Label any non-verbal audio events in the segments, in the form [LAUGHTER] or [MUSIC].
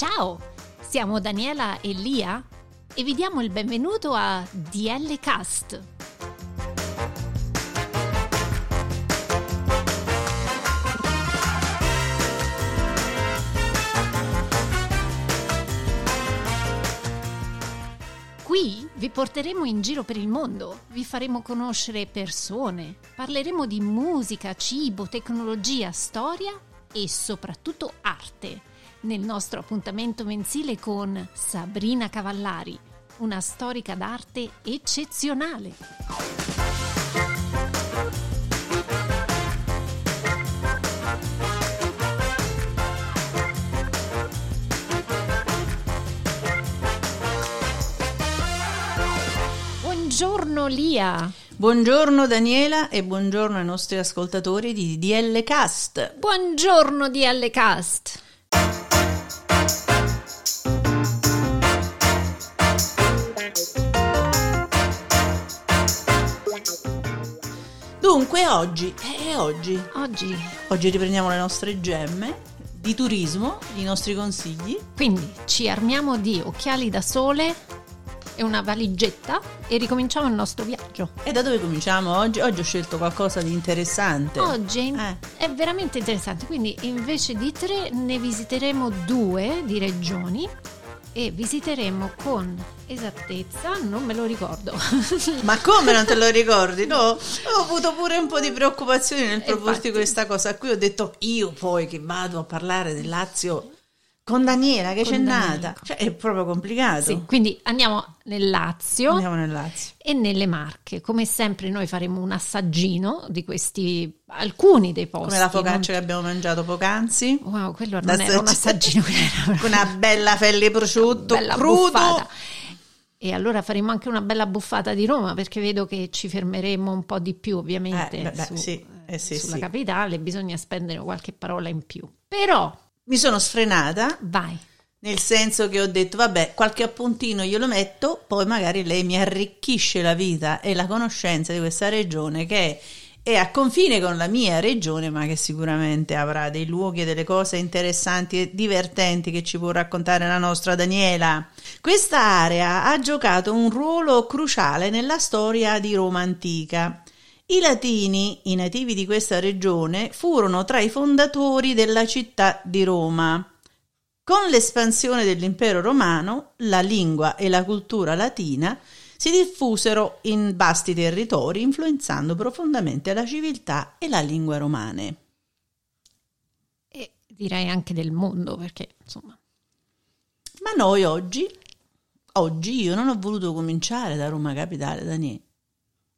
Ciao, siamo Daniela e Lia e vi diamo il benvenuto a DL Cast. Qui vi porteremo in giro per il mondo, vi faremo conoscere persone, parleremo di musica, cibo, tecnologia, storia e soprattutto arte nel nostro appuntamento mensile con Sabrina Cavallari, una storica d'arte eccezionale. Buongiorno Lia. Buongiorno Daniela e buongiorno ai nostri ascoltatori di DL Cast. Buongiorno DL Cast. Dunque oggi, è oggi, Oggi, oggi riprendiamo le nostre gemme di turismo, i nostri consigli. quindi, ci armiamo di occhiali da sole e una valigetta e ricominciamo il nostro viaggio. E da dove cominciamo oggi? Oggi ho scelto qualcosa di interessante. Oggi Eh. è veramente interessante, quindi invece di tre ne visiteremo due di regioni e visiteremo con esattezza, non me lo ricordo. [LAUGHS] Ma come non te lo ricordi? No, ho avuto pure un po' di preoccupazioni nel proporti infatti. questa cosa qui. Ho detto io poi che vado a parlare del Lazio con Daniela che c'è nata. Cioè è proprio complicato. Sì, quindi andiamo nel Lazio. Andiamo nel Lazio. e nelle Marche. Come sempre noi faremo un assaggino di questi alcuni dei posti. Come la focaccia che abbiamo mangiato poc'anzi. non- Wow, quello Da non era un sta- [LAUGHS] assaggino, era una bella felle prosciutto bella crudo. buffata. E allora faremo anche una bella buffata di Roma perché vedo che ci fermeremo un po' di più ovviamente Eh, beh, su- sì, eh, sì, sulla sì. capitale, bisogna spendere qualche parola in più. Però Mi sono sfrenata, vai, nel senso che ho detto, vabbè, qualche appuntino glielo metto, poi magari lei mi arricchisce la vita e la conoscenza di questa regione che è, è a confine con la mia regione, ma che sicuramente avrà dei luoghi e delle cose interessanti e divertenti che ci può raccontare la nostra Daniela. Questa area ha giocato un ruolo cruciale nella storia di Roma antica. I latini, i nativi di questa regione, furono tra i fondatori della città di Roma. Con l'espansione dell'impero romano, la lingua e la cultura latina si diffusero in vasti territori, influenzando profondamente la civiltà e la lingua romane. e direi anche del mondo perché insomma Ma noi oggi, oggi io non ho voluto cominciare da Roma Capitale, Daniele.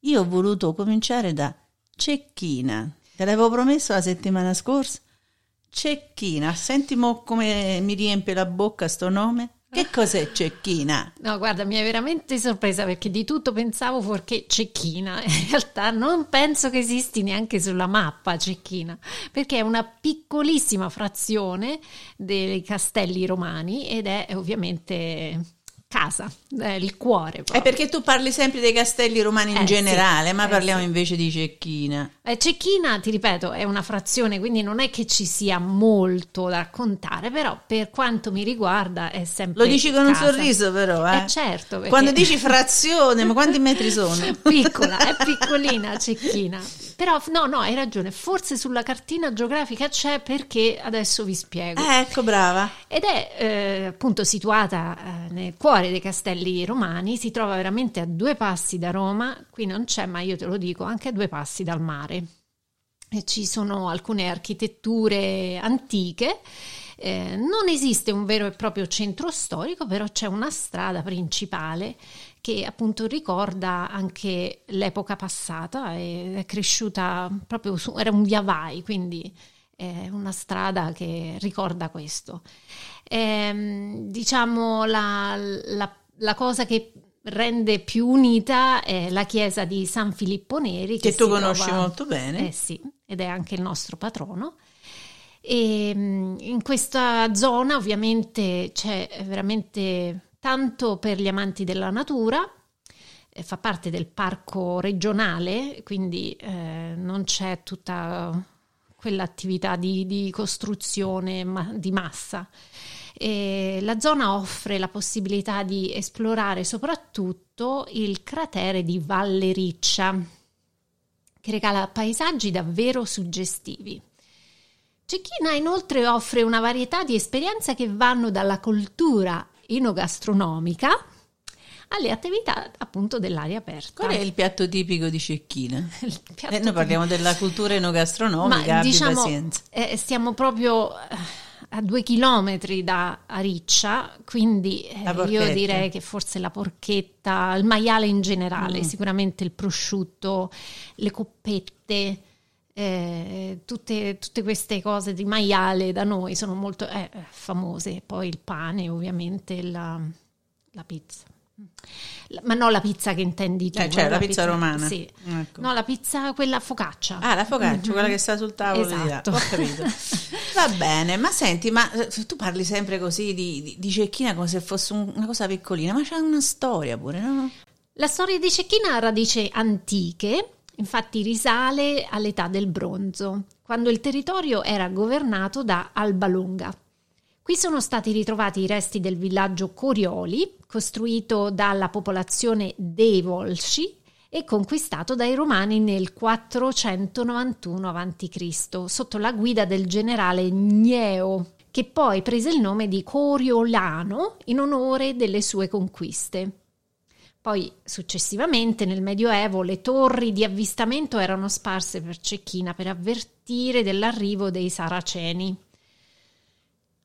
Io ho voluto cominciare da Cecchina. Te l'avevo promesso la settimana scorsa. Cecchina, senti mo come mi riempie la bocca sto nome? Che cos'è Cecchina? No, guarda, mi è veramente sorpresa perché di tutto pensavo fuorché Cecchina. In realtà non penso che esisti neanche sulla mappa Cecchina, perché è una piccolissima frazione dei castelli romani ed è ovviamente casa, è il cuore. È proprio. perché tu parli sempre dei castelli romani in Eh, sì, generale, ma eh, parliamo sì. invece di Cecchina. Eh, Cecchina, ti ripeto, è una frazione, quindi non è che ci sia molto da raccontare, però per quanto mi riguarda è sempre Lo dici con un casa. sorriso però, eh? Eh, certo, perché- Quando dici frazione, ma quanti metri sono? [LAUGHS] piccola, è piccolina, cecchina. Però no, no, hai ragione, forse sulla cartina geografica c'è perché adesso vi spiego. Eh, ecco, brava. Ed è eh, appunto situata eh, nel cuore dei castelli romani, si trova veramente a due passi da Roma, qui non c'è, ma io te lo dico, anche a due passi dal mare. E ci sono alcune architetture antiche. eh, non esiste un vero e proprio centro storico, però c'è una strada principale che appunto ricorda anche l'epoca passata è cresciuta proprio su, era un via vai, quindi è una strada che ricorda questo. Ehm, diciamo la, la- la cosa che rende più unita è la chiesa di San Filippo Neri Che tu si conosci trova- molto bene. Eh sì, ed è anche il nostro patrono. E mm, in questa zona ovviamente c'è veramente tanto per gli amanti della natura, eh, fa parte del parco regionale, quindi eh, non c'è tutta quell'attività di, di costruzione ma- di massa. E la zona offre la possibilità di esplorare soprattutto il cratere di Valle Riccia, che regala paesaggi davvero suggestivi. Cecchina inoltre offre una varietà di esperienze che vanno dalla cultura enogastronomica alle attività appunto dell'aria aperta. Qual è il piatto tipico di Cecchina? [LAUGHS] Eh, noi parliamo della cultura enogastronomica, Ma, diciamo, eh, stiamo proprio eh, a due chilometri da Ariccia, quindi eh, io direi che forse la porchetta, il maiale in generale, mm. sicuramente il prosciutto, le coppette. Eh, tutte, tutte, queste cose di maiale da noi sono molto eh, famose, poi il pane ovviamente, la, la pizza. Ma non la pizza che intendi tu. Eh, cioè, la, la pizza, pizza, romana. Sì. Ecco. No, la pizza, quella focaccia. Ah, la focaccia, mm-hmm. quella che sta sul tavolo esatto. Ho capito. [LAUGHS] Va bene, ma senti, ma eh, tu parli sempre così di, di, di Cecchina come se fosse un, una cosa piccolina, ma c'è una storia pure, no? La storia di Cecchina ha radici antiche, infatti risale all'età del bronzo, quando il territorio era governato da Alba Longa. Qui sono stati ritrovati i resti del villaggio Corioli, costruito dalla popolazione dei Volsci e conquistato dai Romani nel 491 a.C. sotto la guida del generale Gneo, che poi prese il nome di Coriolano in onore delle sue conquiste. Poi successivamente nel Medioevo le torri di avvistamento erano sparse per Cecchina per avvertire dell'arrivo dei Saraceni.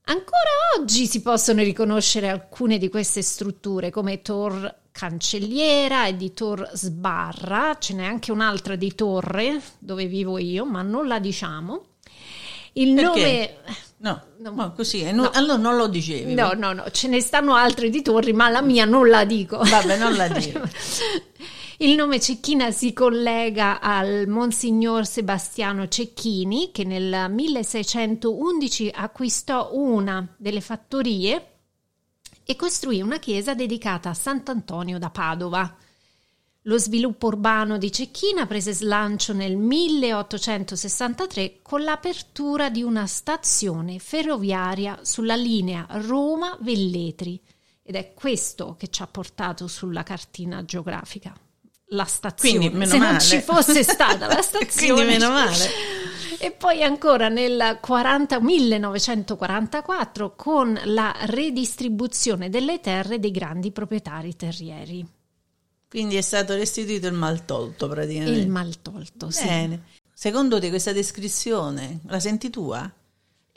Ancora oggi si possono riconoscere alcune di queste strutture come Tor Cancelliera e di Tor Sbarra, ce n'è anche un'altra di Torre dove vivo io, ma non la diciamo. Il Perché? nome No, no, no così, no. No, allora non lo dicevi. No, no, no, ce ne stanno altre di torri, ma la mia non la dico. Vabbè, non la dico. [LAUGHS] Il nome Cecchina si collega al Monsignor Sebastiano Cecchini che nel 1611 acquistò una delle fattorie e costruì una chiesa dedicata a Sant'Antonio da Padova. Lo sviluppo urbano di Cecchina prese slancio nel 1863 con l'apertura di una stazione ferroviaria sulla linea Roma-Velletri ed è questo che ci ha portato sulla cartina geografica la stazione. Quindi meno Se male. non ci fosse [LAUGHS] stata la stazione. Quindi meno male. E poi ancora nel 40, 1944 con la redistribuzione delle terre dei grandi proprietari terrieri. Quindi è stato restituito il maltolto praticamente. Il maltolto, sì. Bene. Secondo te questa descrizione la senti tua?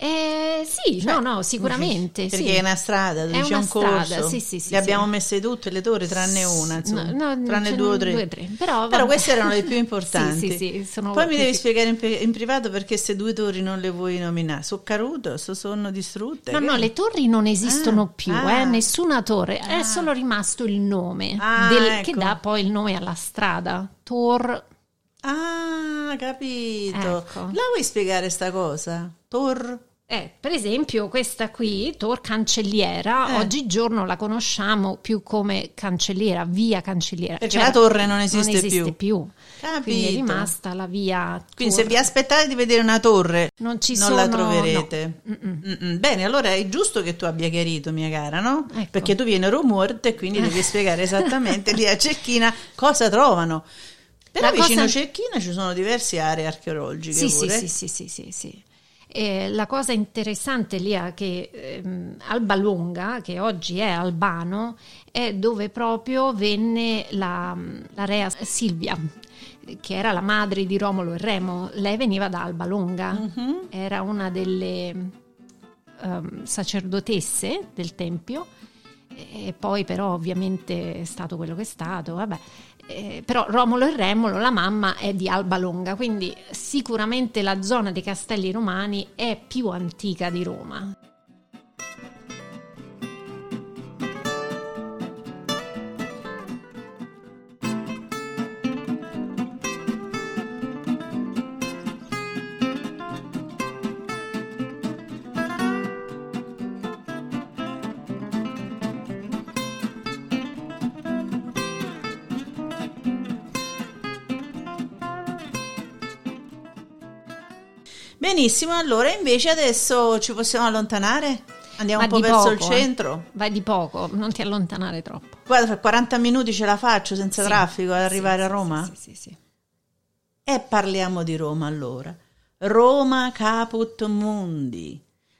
Eh, sì, cioè, no, no, sicuramente. Perché sì. è una strada, è c'è un strada, corso. Sì, sì, sì, le abbiamo messe tutte le torri, tranne una, insomma, no, no, tranne due o tre. Due, tre. Però, Però, queste erano le [LAUGHS] più importanti. sì, sì, Poi mi devi spiegare in, in, privato perché queste due torri non le vuoi nominare. Sono cadute, sono distrutte? No, che? no, le torri non esistono ah, più, ah, eh, nessuna torre, ah, è solo rimasto il nome, ah, del, ecco. che dà poi il nome alla strada. Tor Ah, capito. Ecco. La vuoi spiegare sta cosa? Tor eh, per esempio, questa qui, Tor Cancelliera, eh. oggigiorno la conosciamo più come cancelliera, via cancelliera. Perché cioè, la torre non esiste, non esiste più. più. Quindi è rimasta la via. Quindi se vi aspettate di vedere una torre, non, ci non sono, la troverete. No. Bene, allora è giusto che tu abbia chiarito, mia cara, no? Ecco. Perché tu vieni rumorte e quindi devi [LAUGHS] spiegare esattamente lì a Cecchina cosa trovano. Però la vicino cosa... a Cecchina ci sono diverse aree archeologiche. Sì, pure. sì, sì, sì, sì, sì. E la cosa interessante lì è che ehm, Alba Longa, che oggi è Albano, è dove proprio venne la, la rea Silvia, che era la madre di Romolo e Remo. Lei veniva da Alba Longa, uh-huh. era una delle um, sacerdotesse del Tempio e poi però ovviamente è stato quello che è stato, vabbè. Eh, però Romolo e Remolo, la mamma è di Alba Longa, quindi sicuramente la zona dei Castelli Romani è più antica di Roma. Benissimo, allora invece adesso ci possiamo allontanare? Andiamo Ma un po' verso il poco, eh. centro. Vai di poco, non ti allontanare troppo. Guarda, fra 40 minuti ce la faccio senza Sì, traffico ad arrivare sì, a Roma? Sì, sì, sì. E parliamo di Roma allora. Roma caput mundi,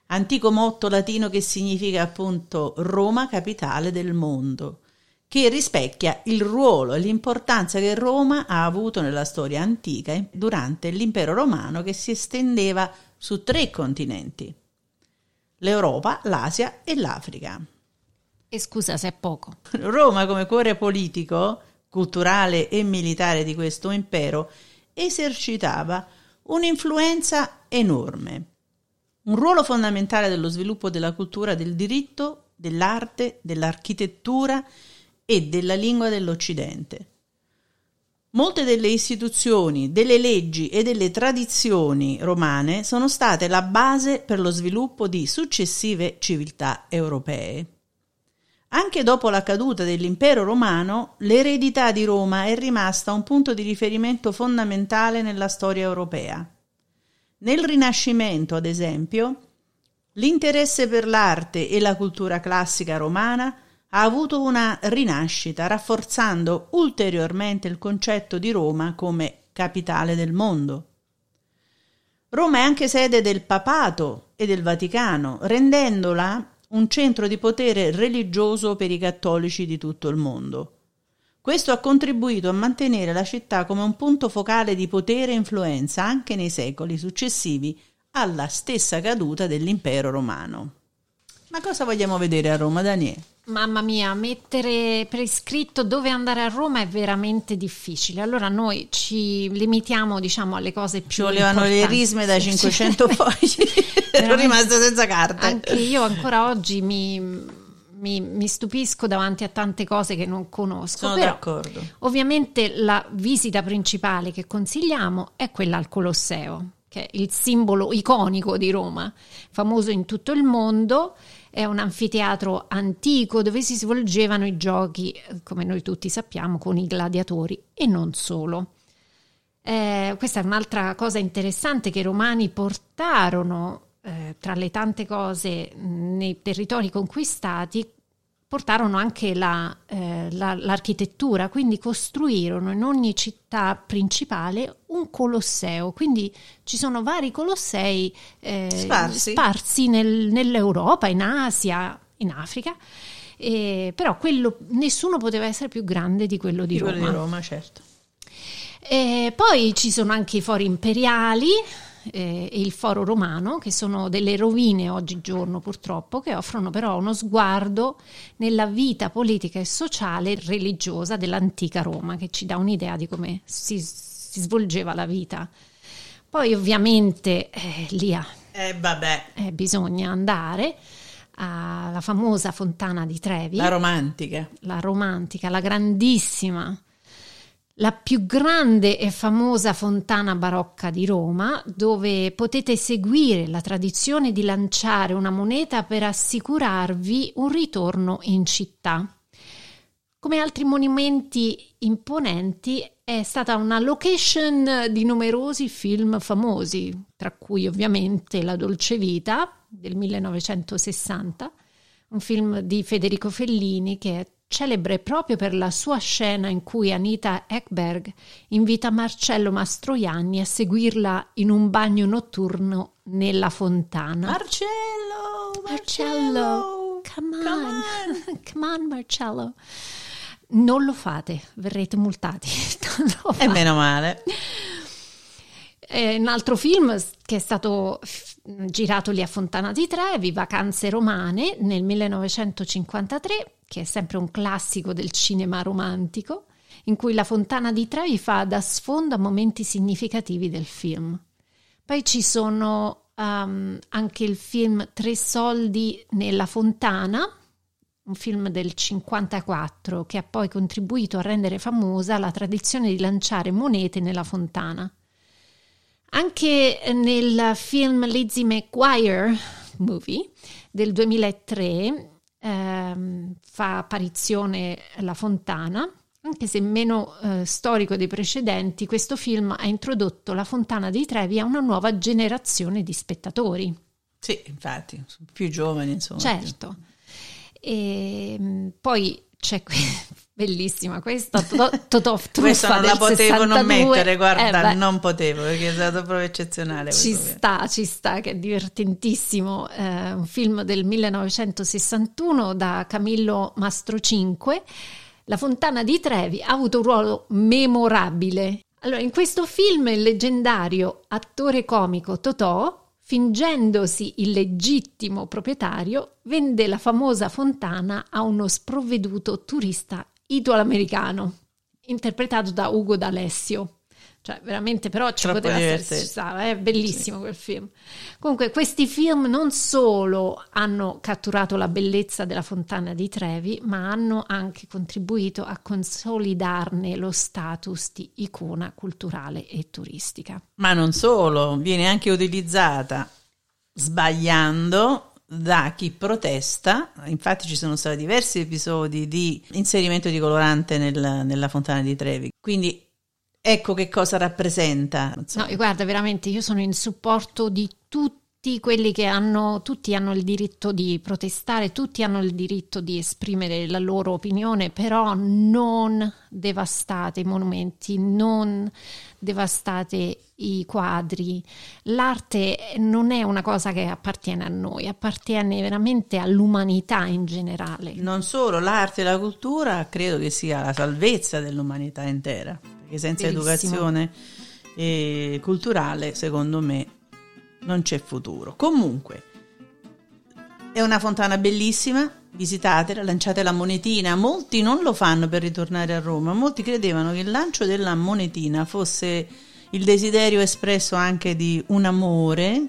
antico motto latino che significa appunto Roma capitale del mondo, che rispecchia il ruolo e l'importanza che Roma ha avuto nella storia antica durante l'impero romano che si estendeva su tre continenti, l'Europa, l'Asia e l'Africa. E scusa se è poco. [LAUGHS] Roma come cuore politico, culturale e militare di questo impero esercitava un'influenza enorme, un ruolo fondamentale dello sviluppo della cultura del diritto, dell'arte, dell'architettura e della lingua dell'Occidente. Molte delle istituzioni, delle leggi e delle tradizioni romane sono state la base per lo sviluppo di successive civiltà europee. Anche dopo la caduta dell'impero romano, l'eredità di Roma è rimasta un punto di riferimento fondamentale nella storia europea. Nel Rinascimento, ad esempio, l'interesse per l'arte e la cultura classica romana ha avuto una rinascita, rafforzando ulteriormente il concetto di Roma come capitale del mondo. Roma è anche sede del papato e del Vaticano, rendendola un centro di potere religioso per i cattolici di tutto il mondo. Questo ha contribuito a mantenere la città come un punto focale di potere e influenza anche nei secoli successivi alla stessa caduta dell'impero romano. Ma cosa vogliamo vedere a Roma, Daniele? Mamma mia, mettere per iscritto dove andare a Roma è veramente difficile. Allora noi ci limitiamo, diciamo, alle cose più Ci volevano le risme da Sì, 500 sì. [LAUGHS] fogli, ero rimasta senza carte. Anche io ancora oggi mi, mi- mi stupisco davanti a tante cose che non conosco. Sono però, d'accordo. Ovviamente la visita principale che consigliamo è quella al Colosseo, che è il simbolo iconico di Roma, famoso in tutto il mondo. È un anfiteatro antico dove si svolgevano i giochi, come noi tutti sappiamo, con i gladiatori e non solo. Eh, questa è un'altra cosa interessante che i romani portarono eh, tra le tante cose nei territori conquistati, portarono anche la, eh, la- l'architettura, quindi costruirono in ogni città principale un colosseo, quindi ci sono vari colossei eh, Sparsi. sparsi nel- nell'Europa, in Asia, in Africa. Eh, però quello, nessuno poteva essere più grande di quello di, Di quello Roma. di Roma, certo. Poi ci sono anche i fori imperiali eh, e il foro romano, che sono delle rovine oggigiorno purtroppo, che offrono però uno sguardo nella vita politica e sociale e religiosa dell'antica Roma, che ci dà un'idea di come si, si svolgeva la vita. Poi ovviamente eh, lì a- Eh vabbè, eh, bisogna andare alla famosa fontana di Trevi la romantica. la romantica, la grandissima, la più grande e famosa fontana barocca di Roma, dove potete seguire la tradizione di lanciare una moneta per assicurarvi un ritorno in città. Come altri monumenti imponenti, è stata una location di numerosi film famosi, tra cui ovviamente La dolce vita del 1960, un film di Federico Fellini che è celebre proprio per la sua scena in cui Anita Ekberg invita Marcello Mastroianni a seguirla in un bagno notturno nella fontana. Marcello, Marcello, come on, come on. [LAUGHS] come on Marcello. Non lo fate, verrete multati. [LAUGHS] E meno male. È un altro film che è stato girato lì a Fontana di Trevi, Vacanze romane, nel 1953, che è sempre un classico del cinema romantico, in cui la Fontana di Trevi fa da sfondo a momenti significativi del film. Poi ci sono um, anche il film Tre soldi nella fontana, un film del 54 che ha poi contribuito a rendere famosa la tradizione di lanciare monete nella fontana. Anche nel film Lizzie McGuire Movie del 2003 ehm, fa apparizione la fontana, anche se meno eh, storico dei precedenti, questo film ha introdotto la fontana di Trevi a una nuova generazione di spettatori. Sì, infatti, più giovani, insomma. Certo. E mm, poi c'è qui, bellissima questa, Totò, Totò [LAUGHS] Questa non la potevo 62. non mettere, guarda, Eh, non potevo perché è stato proprio eccezionale. Ci sta, ci sta, che è divertentissimo. eh, un film del 1961 da Camillo Mastrocinque. La Fontana di Trevi ha avuto un ruolo memorabile. Allora, in questo film il leggendario attore comico Totò, fingendosi il legittimo proprietario, vende la famosa fontana a uno sprovveduto turista italo-americano, interpretato da Ugo D'Alessio. Cioè, veramente, però ci Troppo poteva essere, stava, è bellissimo quel film. Comunque, questi film non solo hanno catturato la bellezza della fontana di Trevi, ma hanno anche contribuito a consolidarne lo status di icona culturale e turistica. Ma non solo, viene anche utilizzata sbagliando da chi protesta. Infatti ci sono stati diversi episodi di inserimento di colorante nel- nella fontana di Trevi. Quindi ecco che cosa rappresenta. insomma. No, guarda, veramente io sono in supporto di tutti quelli che hanno, tutti hanno il diritto di protestare, tutti hanno il diritto di esprimere la loro opinione, però non devastate i monumenti, non devastate i quadri. L'arte non è una cosa che appartiene a noi, appartiene veramente all'umanità in generale. Non solo, l'arte e la cultura credo che sia la salvezza dell'umanità intera, perché senza Verissimo. educazione eh, culturale, secondo me, non c'è futuro. Comunque, è una fontana bellissima, visitatela, lanciate la monetina. Molti non lo fanno per ritornare a Roma, molti credevano che il lancio della monetina fosse il desiderio espresso anche di un amore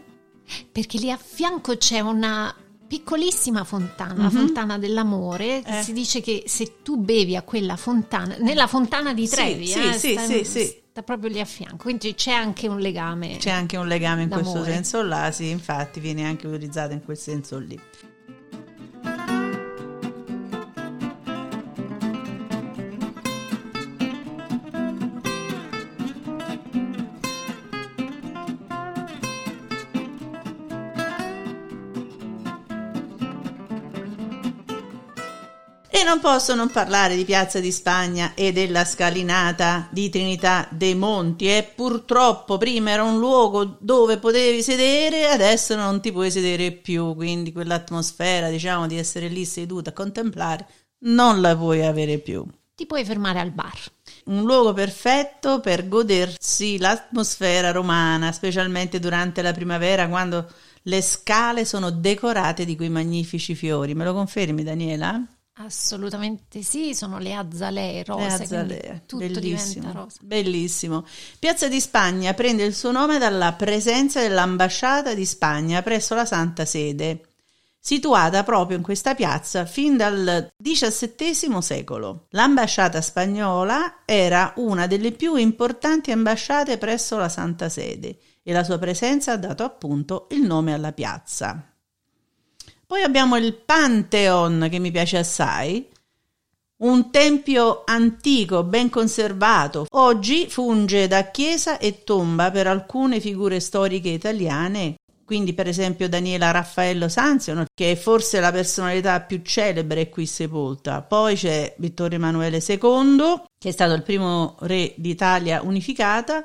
Perché lì a fianco c'è una piccolissima fontana, la Mhm. fontana dell'amore. Eh. Si dice che se tu bevi a quella fontana, nella fontana di Trevi, sì, eh, sì, sta, sì, sì. Sta proprio lì a fianco, quindi c'è anche un legame. C'è anche un legame in questo D'amore. senso là, sì, infatti viene anche utilizzato in quel senso lì. Non posso non parlare di Piazza di Spagna e della scalinata di Trinità dei Monti. E purtroppo prima era un luogo dove potevi sedere, adesso non ti puoi sedere più. Quindi quell'atmosfera, diciamo, di essere lì seduta a contemplare, non la puoi avere più. Ti puoi fermare al bar. Un luogo perfetto per godersi l'atmosfera romana, specialmente durante la primavera, quando le scale sono decorate di quei magnifici fiori. Me lo confermi, Daniela? Assolutamente sì, sono le azzalee Le rose, azzalee, tutto bellissimo, diventa rosa. bellissimo. Piazza di Spagna prende il suo nome dalla presenza dell'ambasciata di Spagna presso la Santa Sede, situata proprio in questa piazza fin dal XVII secolo. L'ambasciata spagnola era una delle più importanti ambasciate presso la Santa Sede e la sua presenza ha dato appunto il nome alla piazza. Poi abbiamo il Pantheon che mi piace assai, un tempio antico ben conservato. Oggi funge da chiesa e tomba per alcune figure storiche italiane, quindi per esempio Daniela Raffaello Sanzio, che è forse la personalità più celebre qui sepolta. Poi c'è Vittorio Emanuele II, che è stato il primo re d'Italia unificata,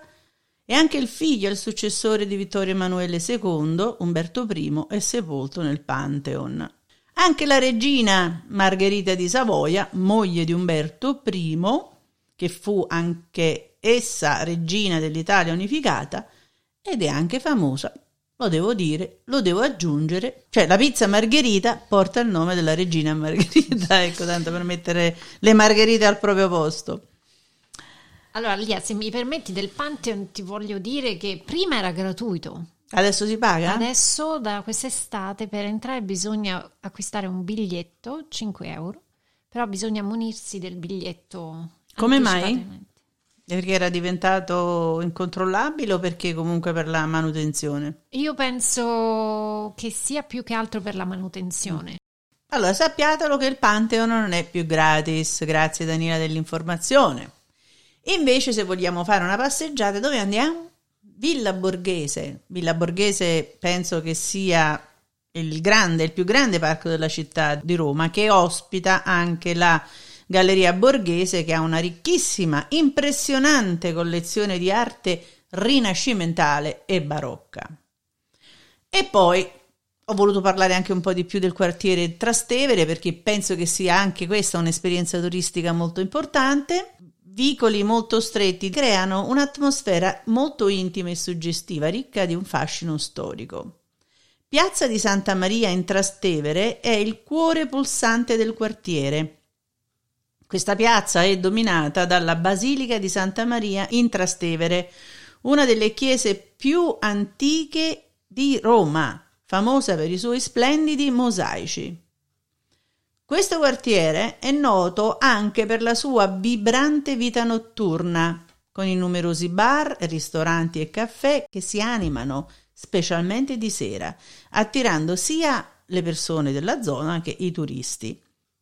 e anche il figlio il successore di Vittorio Emanuele II, Umberto I, è sepolto nel Pantheon. Anche la regina Margherita di Savoia, moglie di Umberto I, che fu anche essa regina dell'Italia unificata, ed è anche famosa, lo devo dire, lo devo aggiungere, cioè la pizza Margherita porta il nome della regina Margherita, [LAUGHS] ecco tanto per mettere le margherite al proprio posto. Allora, Lia, se mi permetti del Pantheon, ti voglio dire che prima era gratuito. Adesso si paga? Adesso, da quest'estate, per entrare bisogna acquistare un biglietto, 5 euro, però bisogna munirsi del biglietto. Come mai? Perché era diventato incontrollabile o perché comunque per la manutenzione? Io penso che sia più che altro per la manutenzione. Allora sappiatelo che il Pantheon non è più gratis, grazie Daniela dell'informazione. Invece se vogliamo fare una passeggiata, dove andiamo? Villa Borghese. Villa Borghese penso che sia il grande, il più grande parco della città di Roma, che ospita anche la Galleria Borghese, che ha una ricchissima, impressionante collezione di arte rinascimentale e barocca. E poi ho voluto parlare anche un po' di più del quartiere Trastevere perché penso che sia anche questa un'esperienza turistica molto importante. Vicoli molto stretti creano un'atmosfera molto intima e suggestiva, ricca di un fascino storico. Piazza di Santa Maria in Trastevere è il cuore pulsante del quartiere. Questa piazza è dominata dalla Basilica di Santa Maria in Trastevere, una delle chiese più antiche di Roma, famosa per i suoi splendidi mosaici. Questo quartiere è noto anche per la sua vibrante vita notturna, con i numerosi bar, ristoranti e caffè che si animano specialmente di sera, attirando sia le persone della zona che i turisti.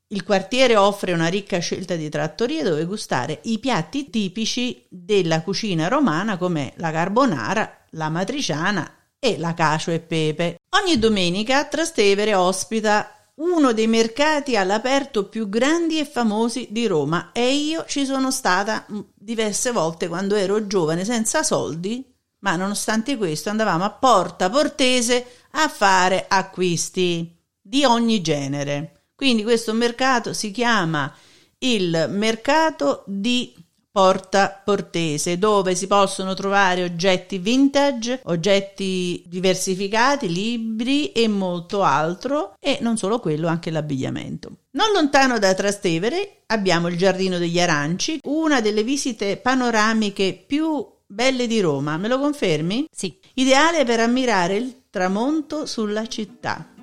Il quartiere offre una ricca scelta di trattorie dove gustare i piatti tipici della cucina romana come la carbonara, la matriciana e la cacio e pepe. Ogni domenica Trastevere ospita uno dei mercati all'aperto più grandi e famosi di Roma e io ci sono stata diverse volte quando ero giovane senza soldi ma nonostante questo andavamo a Porta Portese a fare acquisti di ogni genere. Quindi questo mercato si chiama il mercato di Porta Portese, dove si possono trovare oggetti vintage, oggetti diversificati, libri e molto altro, e non solo quello, anche l'abbigliamento. Non lontano da Trastevere abbiamo il Giardino degli Aranci, una delle visite panoramiche più belle di Roma, me lo confermi? Sì. Ideale per ammirare il tramonto sulla città.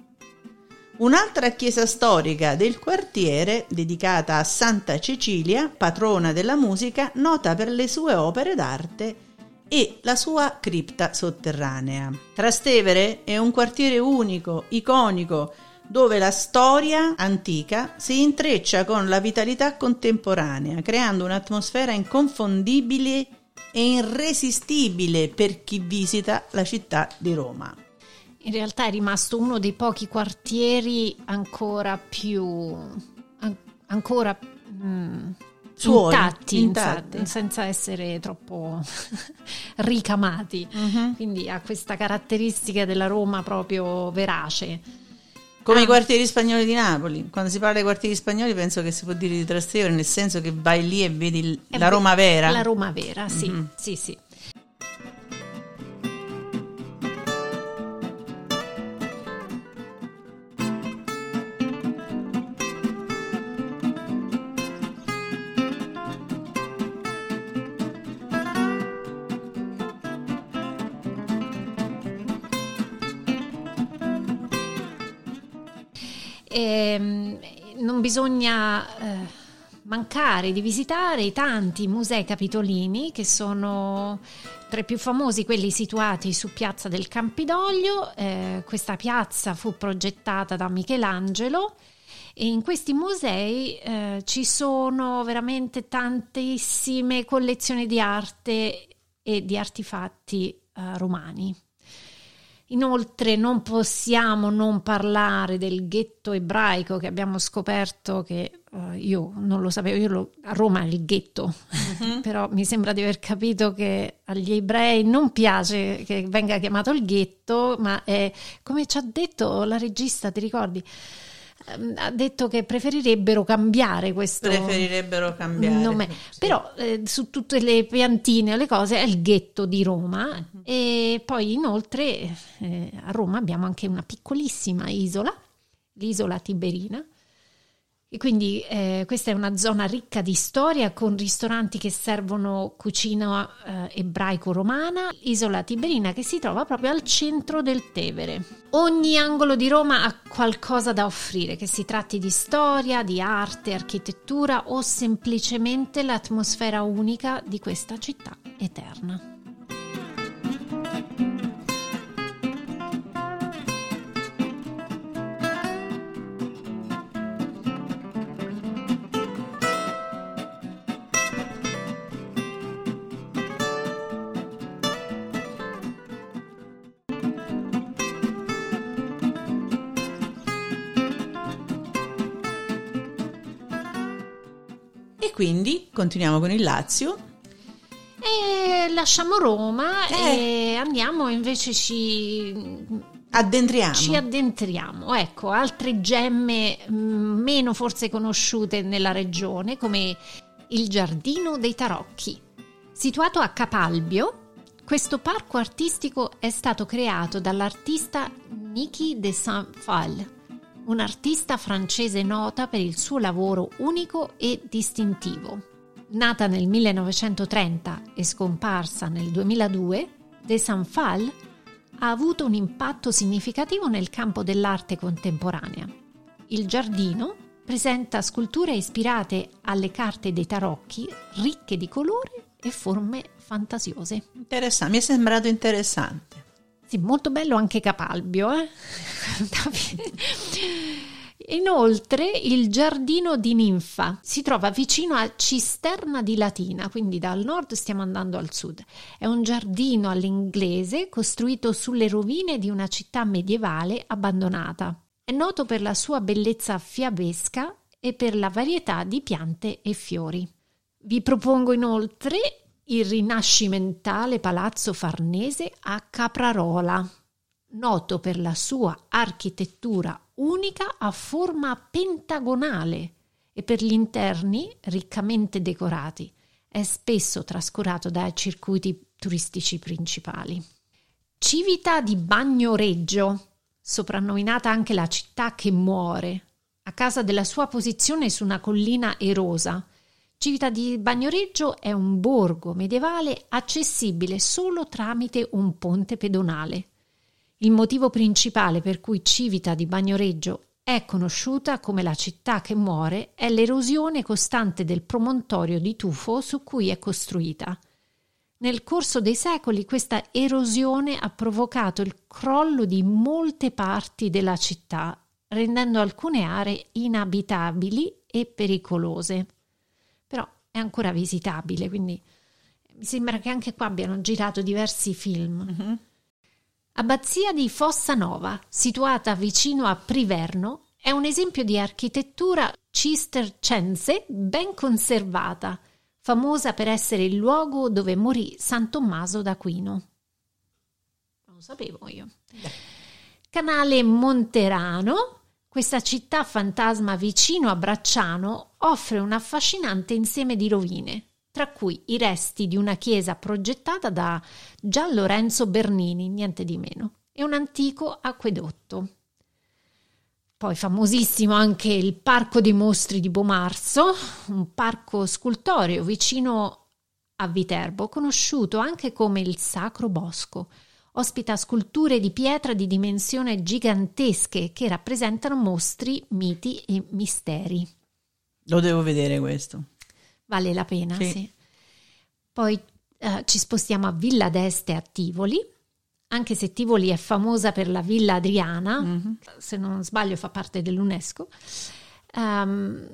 Un'altra chiesa storica del quartiere, dedicata a Santa Cecilia, patrona della musica, nota per le sue opere d'arte e la sua cripta sotterranea. Trastevere è un quartiere unico, iconico, dove la storia antica si intreccia con la vitalità contemporanea, creando un'atmosfera inconfondibile e irresistibile per chi visita la città di Roma. In realtà è rimasto uno dei pochi quartieri ancora più an- ancora mm, Suoi, intatti, intatti. senza essere troppo [LAUGHS] ricamati. Uh-huh. Quindi ha questa caratteristica della Roma proprio verace. Come ah. i quartieri spagnoli di Napoli. Quando si parla dei quartieri spagnoli penso che si può dire di Trastevere, nel senso che vai lì e vedi la Roma vera. La Roma vera, sì, mm-hmm. sì, sì. Eh, non bisogna eh, mancare di visitare i tanti musei capitolini che sono tra i più famosi quelli situati su Piazza del Campidoglio. Eh, questa piazza fu progettata da Michelangelo e in questi musei eh, ci sono veramente tantissime collezioni di arte e di artefatti eh, romani. Inoltre non possiamo non parlare del ghetto ebraico che abbiamo scoperto che uh, io non lo sapevo, io lo, a Roma è il ghetto, uh-huh. [LAUGHS] però mi sembra di aver capito che agli ebrei non piace che venga chiamato il ghetto, ma è come ci ha detto la regista, ti ricordi? Ehm, ha detto che preferirebbero cambiare questo preferirebbero cambiare nome. Sì. però eh, su tutte le piantine o le cose è il ghetto di Roma uh-huh. e poi inoltre eh, a Roma abbiamo anche una piccolissima isola l'isola Tiberina e quindi eh, questa è una zona ricca di storia con ristoranti che servono cucina eh, ebraico-romana, isola Tiberina che si trova proprio al centro del Tevere. Ogni angolo di Roma ha qualcosa da offrire, che si tratti di storia, di arte, architettura o semplicemente l'atmosfera unica di questa città eterna. E quindi continuiamo con il Lazio. E lasciamo Roma Eh. e andiamo invece ci Addentriamo. Ci addentriamo, ecco, altre gemme mh, meno forse conosciute nella regione come il Giardino dei Tarocchi. Situato a Capalbio, questo parco artistico è stato creato dall'artista Niki de Saint-Phal, un'artista francese nota per il suo lavoro unico e distintivo. Nata nel 1930 e scomparsa nel 2002, de Saint-Phal ha avuto un impatto significativo nel campo dell'arte contemporanea. Il giardino presenta sculture ispirate alle carte dei tarocchi, ricche di colori e forme fantasiose. Interessante, mi è sembrato interessante. Sì, molto bello anche Capalbio. Eh? [LAUGHS] Inoltre il giardino di Ninfa si trova vicino a Cisterna di Latina, quindi dal nord stiamo andando al sud. È un giardino all'inglese costruito sulle rovine di una città medievale abbandonata. È noto per la sua bellezza fiabesca e per la varietà di piante e fiori. Vi propongo inoltre il rinascimentale palazzo farnese a Caprarola, noto per la sua architettura unica a forma pentagonale e per gli interni riccamente decorati. È spesso trascurato dai circuiti turistici principali. Civita di Bagnoreggio, soprannominata anche la città che muore, a causa della sua posizione su una collina erosa. Civita di Bagnoreggio è un borgo medievale accessibile solo tramite un ponte pedonale. Il motivo principale per cui Civita di Bagnoreggio è conosciuta come la città che muore è l'erosione costante del promontorio di tufo su cui è costruita. Nel corso dei secoli questa erosione ha provocato il crollo di molte parti della città, rendendo alcune aree inabitabili e pericolose. È ancora visitabile, quindi mi sembra che anche qua abbiano girato diversi film. Mhm. Abbazia di Fossanova, situata vicino a Priverno, è un esempio di architettura cistercense ben conservata, famosa per essere il luogo dove morì San Tommaso d'Aquino. Non lo sapevo io. Canale Monterano, questa città fantasma vicino a Bracciano, offre un affascinante insieme di rovine, tra cui i resti di una chiesa progettata da Gian Lorenzo Bernini, niente di meno, e un antico acquedotto. Poi famosissimo anche il Parco dei Mostri di Bomarzo, un parco scultoreo vicino a Viterbo, conosciuto anche come il Sacro Bosco. Ospita sculture di pietra di dimensioni gigantesche che rappresentano mostri, miti e misteri. Lo devo vedere questo. Vale la pena, Sì. sì. Poi eh, ci spostiamo a Villa d'Este a Tivoli, anche se Tivoli è famosa per la Villa Adriana, Mhm. se non sbaglio fa parte dell'UNESCO. Ehm,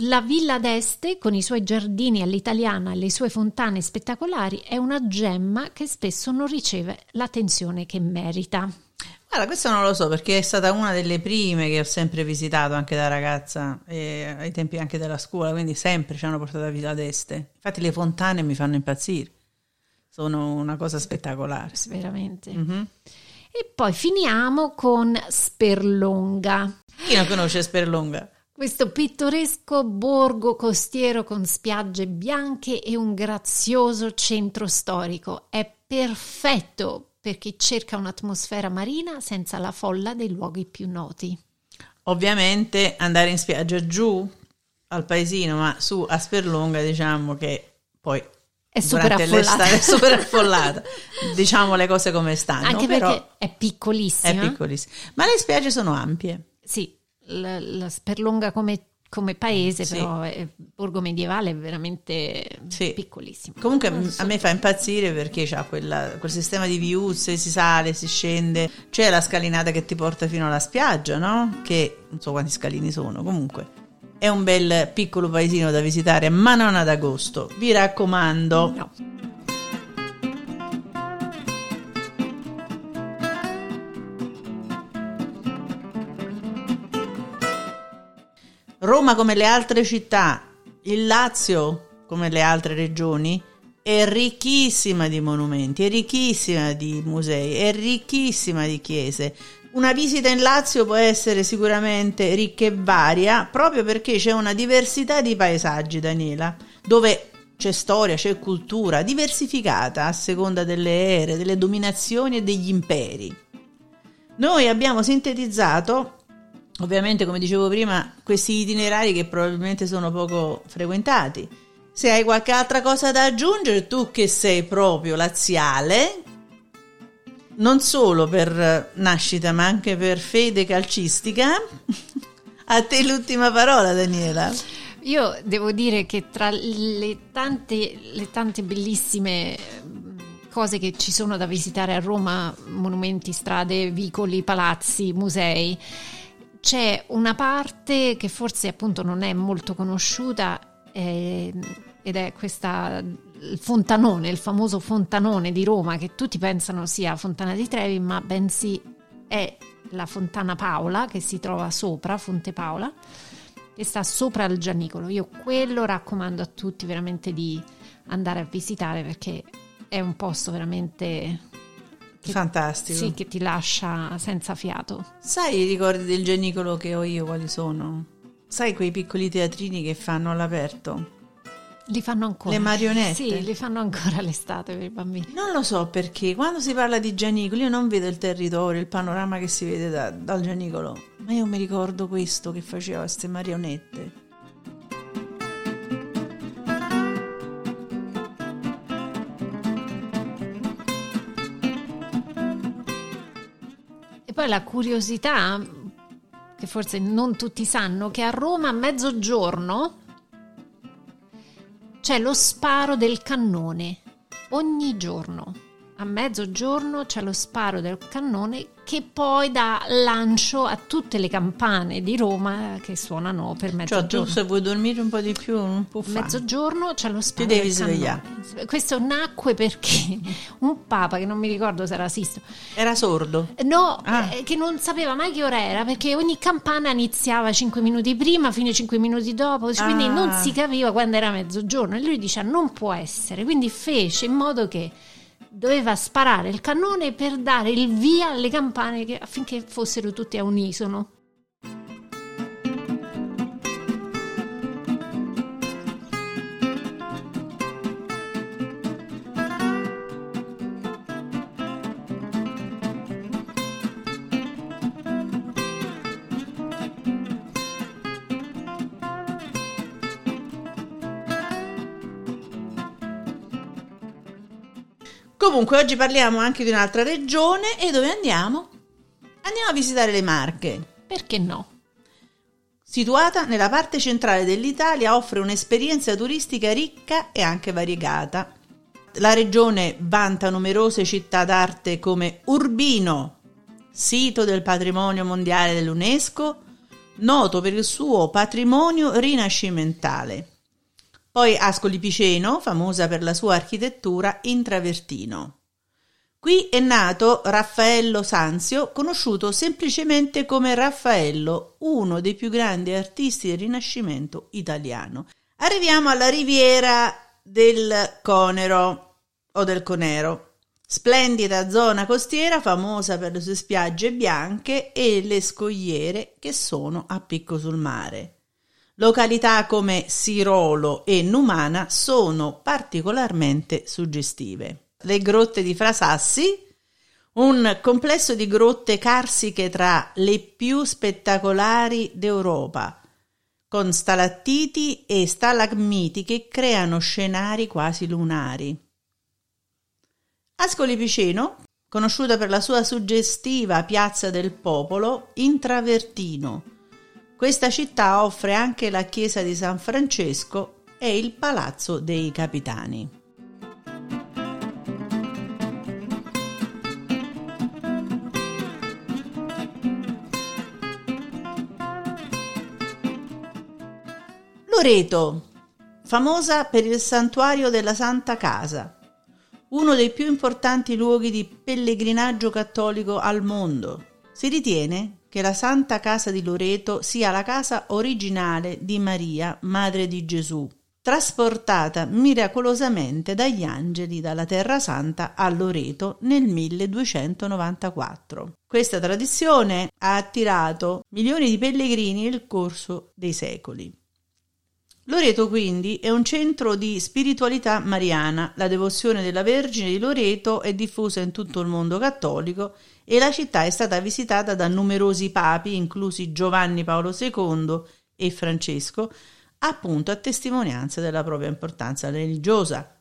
la Villa d'Este, con i suoi giardini all'italiana e le sue fontane spettacolari, è una gemma che spesso non riceve l'attenzione che merita. Guarda, questo non lo so perché è stata una delle prime che ho sempre visitato anche da ragazza, e ai tempi anche della scuola, quindi sempre ci hanno portato a Villa d'Este. Infatti le fontane mi fanno impazzire, sono una cosa spettacolare. Veramente. Mhm. E poi finiamo con Sperlonga. Chi non conosce Sperlonga? Questo pittoresco borgo costiero con spiagge bianche e un grazioso centro storico è perfetto per chi cerca un'atmosfera marina senza la folla dei luoghi più noti. Ovviamente andare in spiaggia giù al paesino, ma su a Sperlonga diciamo che poi È super affollata. è super affollata. diciamo le cose come stanno, Anche perché è piccolissima. è piccolissima. Ma le spiagge sono ampie. Sì, la, la Sperlonga come, come paese, Sì. però è borgo medievale è veramente Sì. piccolissimo. Comunque Non m- so. a me fa impazzire perché c'ha quella- quel sistema di viuzze, si sale, si scende, c'è la scalinata che ti porta fino alla spiaggia, no? Che non so quanti scalini sono, comunque è un bel piccolo paesino da visitare, ma non ad agosto. Vi raccomando. No. Roma come le altre città il Lazio, come le altre regioni, è ricchissima di monumenti, è ricchissima di musei, è ricchissima di chiese. Una visita in Lazio può essere sicuramente ricca e varia proprio perché c'è una diversità di paesaggi, Daniela, dove c'è storia, c'è cultura diversificata a seconda delle ere, delle dominazioni e degli imperi. Noi abbiamo sintetizzato, ovviamente come dicevo prima, questi itinerari che probabilmente sono poco frequentati se hai qualche altra cosa da aggiungere, tu che sei proprio laziale, non solo per nascita ma anche per fede calcistica, [LAUGHS] a te l'ultima parola Daniela. Io devo dire che tra le tante, le tante bellissime mm, cose che ci sono da visitare a Roma, monumenti, strade, vicoli, palazzi, musei, c'è una parte che forse appunto non è molto conosciuta eh, ed è questa il fontanone, il famoso fontanone di Roma che tutti pensano sia Fontana di Trevi, ma bensì è la Fontana Paola che si trova sopra Fonte Paola che sta sopra il Gianicolo. Io quello raccomando a tutti veramente di andare a visitare perché è un posto veramente che, fantastico. Sì, che ti lascia senza fiato. Sai i ricordi del Gianicolo che ho io quali sono? Sai quei piccoli teatrini che fanno all'aperto? Li fanno ancora. Le marionette? Sì, li fanno ancora l'estate per i bambini. Non lo so perché quando si parla di Gianicolo io non vedo il territorio, il panorama che si vede da, dal Gianicolo, ma io mi ricordo questo che faceva queste marionette. Poi la curiosità, che forse non tutti sanno, che a Roma a mezzogiorno c'è lo sparo del cannone ogni giorno. A mezzogiorno c'è lo sparo del cannone che poi dà lancio a tutte le campane di Roma che suonano per mezzogiorno. Cioè tu se vuoi dormire un po' di più non può fare. Mezzogiorno c'è lo sparo Ti devi del svegliare. cannone. Questo nacque perché [LAUGHS] un papa, che non mi ricordo se era Sisto, Era sordo. No, Ah. eh, che non sapeva mai che ora era perché ogni campana iniziava 5 minuti prima, fine 5 minuti dopo, cioè, quindi Ah. non si capiva quando era mezzogiorno. E lui dice: Non può essere. Quindi fece in modo che doveva sparare il cannone per dare il via alle campane che- affinché fossero tutte a unisono. Comunque oggi parliamo anche di un'altra regione e dove andiamo? Andiamo a visitare le Marche. Perché no? Situata nella parte centrale dell'Italia, offre un'esperienza turistica ricca e anche variegata. La regione vanta numerose città d'arte come Urbino, sito del patrimonio mondiale dell'UNESCO, noto per il suo patrimonio rinascimentale. Poi Ascoli Piceno, famosa per la sua architettura in travertino. Qui è nato Raffaello Sanzio, conosciuto semplicemente come Raffaello, uno dei più grandi artisti del Rinascimento italiano. Arriviamo alla riviera del Conero o del Conero, splendida zona costiera famosa per le sue spiagge bianche e le scogliere che sono a picco sul mare. Località come Sirolo e Numana sono particolarmente suggestive. Le grotte di Frasassi, un complesso di grotte carsiche tra le più spettacolari d'Europa, con stalattiti e stalagmiti che creano scenari quasi lunari. Ascoli Piceno, conosciuta per la sua suggestiva Piazza del Popolo, in travertino. Questa città offre anche la chiesa di San Francesco e il Palazzo dei Capitani. Loreto, famosa per il santuario della Santa Casa, uno dei più importanti luoghi di pellegrinaggio cattolico al mondo. Si ritiene che la Santa Casa di Loreto sia la casa originale di Maria, Madre di Gesù, trasportata miracolosamente dagli angeli dalla Terra Santa a Loreto nel 1294. Questa tradizione ha attirato milioni di pellegrini nel corso dei secoli. Loreto quindi è un centro di spiritualità mariana, la devozione della Vergine di Loreto è diffusa in tutto il mondo cattolico e la città è stata visitata da numerosi papi, inclusi Giovanni Paolo II e Francesco, appunto a testimonianza della propria importanza religiosa.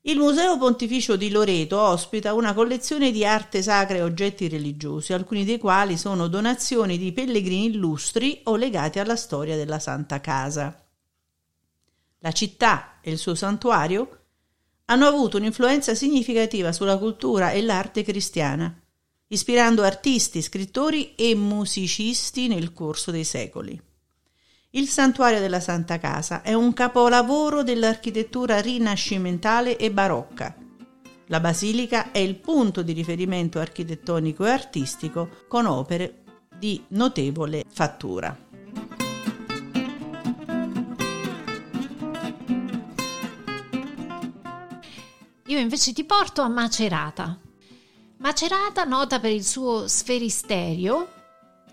Il Museo Pontificio di Loreto ospita una collezione di arte sacra e oggetti religiosi, alcuni dei quali sono donazioni di pellegrini illustri o legati alla storia della Santa Casa. La città e il suo santuario hanno avuto un'influenza significativa sulla cultura e l'arte cristiana, ispirando artisti, scrittori e musicisti nel corso dei secoli. Il santuario della Santa Casa è un capolavoro dell'architettura rinascimentale e barocca. La basilica è il punto di riferimento architettonico e artistico con opere di notevole fattura. Io invece ti porto a Macerata. Macerata, nota per il suo sferisterio,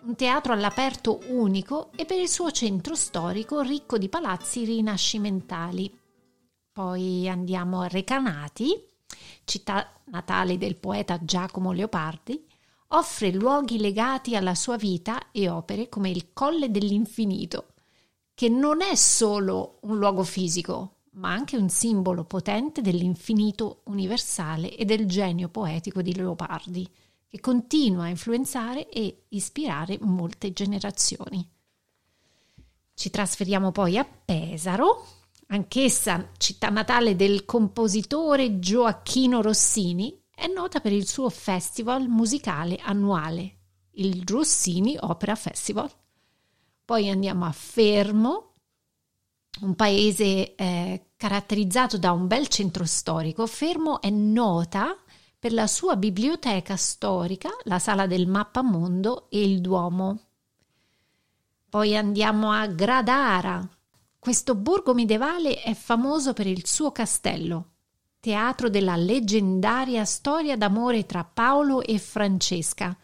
un teatro all'aperto unico e per il suo centro storico ricco di palazzi rinascimentali. Poi andiamo a Recanati, città natale del poeta Giacomo Leopardi, offre luoghi legati alla sua vita e opere come il Colle dell'Infinito, che non è solo un luogo fisico, ma anche un simbolo potente dell'infinito universale e del genio poetico di Leopardi, che continua a influenzare e ispirare molte generazioni. Ci trasferiamo poi a Pesaro, anch'essa città natale del compositore Gioacchino Rossini, è nota per il suo festival musicale annuale, il Rossini Opera Festival. Poi andiamo a Fermo, un paese eh, caratterizzato da un bel centro storico, Fermo è nota per la sua biblioteca storica, la sala del mappamondo e il Duomo. Poi andiamo a Gradara. Questo borgo medievale è famoso per il suo castello, teatro della leggendaria storia d'amore tra Paolo e Francesca,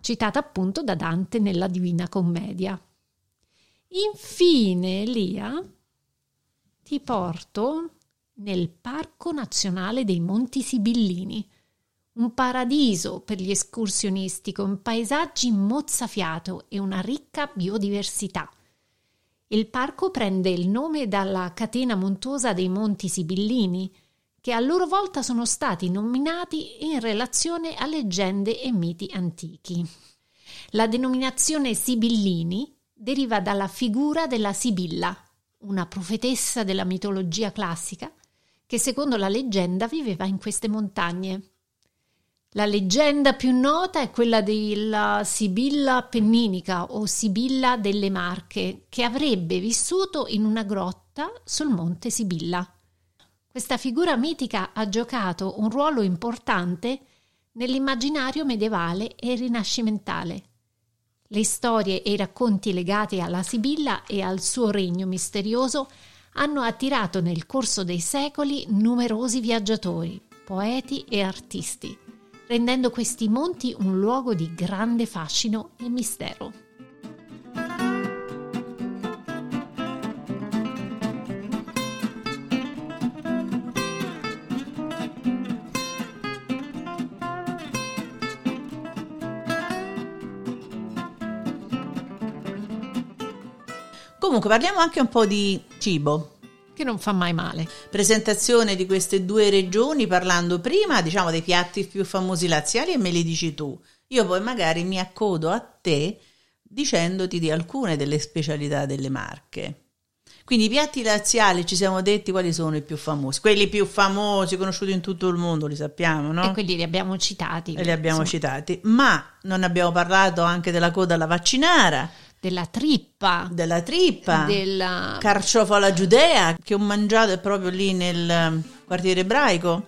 citata appunto da Dante nella Divina Commedia. Infine, Elia, ti porto nel Parco Nazionale dei Monti Sibillini, un paradiso per gli escursionisti con paesaggi mozzafiato e una ricca biodiversità. Il parco prende il nome dalla catena montuosa dei Monti Sibillini, che a loro volta sono stati nominati in relazione a leggende e miti antichi. La denominazione Sibillini deriva dalla figura della Sibilla, una profetessa della mitologia classica, che secondo la leggenda viveva in queste montagne. La leggenda più nota è quella della Sibilla Penninica o Sibilla delle Marche, che avrebbe vissuto in una grotta sul monte Sibilla. Questa figura mitica ha giocato un ruolo importante nell'immaginario medievale e rinascimentale. Le storie e i racconti legati alla Sibilla e al suo regno misterioso hanno attirato nel corso dei secoli numerosi viaggiatori, poeti e artisti, rendendo questi monti un luogo di grande fascino e mistero. Comunque parliamo anche un po' di cibo. Che non fa mai male. Presentazione di queste due regioni parlando prima, diciamo, dei piatti più famosi laziali e me li dici tu. Io poi magari mi accodo a te dicendoti di alcune delle specialità delle marche. Quindi i piatti laziali ci siamo detti quali sono i più famosi, quelli più famosi, conosciuti in tutto il mondo, li sappiamo, no? E quelli li abbiamo citati. E li abbiamo insomma. citati, ma non abbiamo parlato anche della coda alla vaccinara della trippa. Della trippa. Della... Carciofo alla giudea, che ho mangiato proprio lì nel ehm, quartiere ebraico.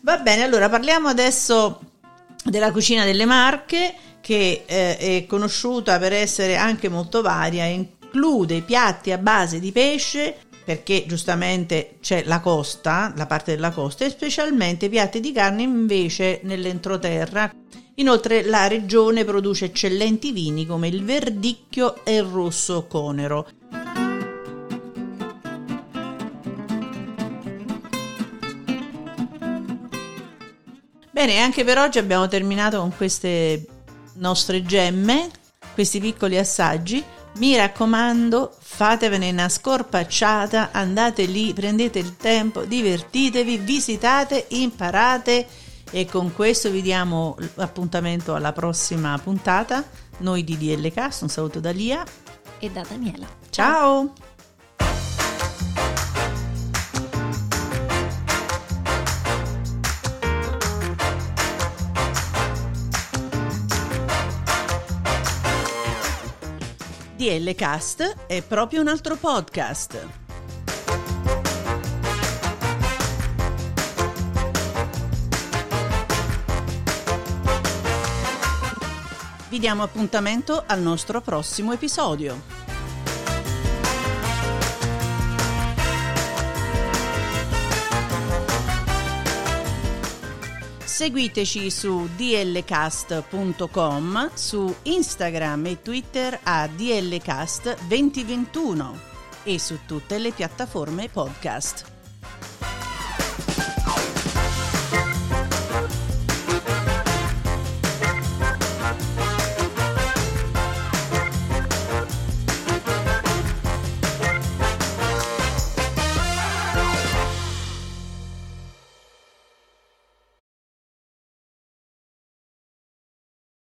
Va bene, allora parliamo adesso della cucina delle Marche che eh, è conosciuta per essere anche molto varia in include piatti a base di pesce perché giustamente c'è la costa, la parte della costa e specialmente piatti di carne invece nell'entroterra. Inoltre la regione produce eccellenti vini come il verdicchio e il rosso conero. Bene, anche per oggi abbiamo terminato con queste nostre gemme, questi piccoli assaggi. Mi raccomando, fatevene una scorpacciata, andate lì, prendete il tempo, divertitevi, visitate, imparate e con questo vi diamo appuntamento alla prossima puntata. Noi di DL Cast, un saluto da Lia e da Daniela. Ciao. DL Cast è proprio un altro podcast. Vi diamo appuntamento al nostro prossimo episodio. Seguiteci su dlcast.com, su Instagram e Twitter a dlcast2021 e su tutte le piattaforme podcast.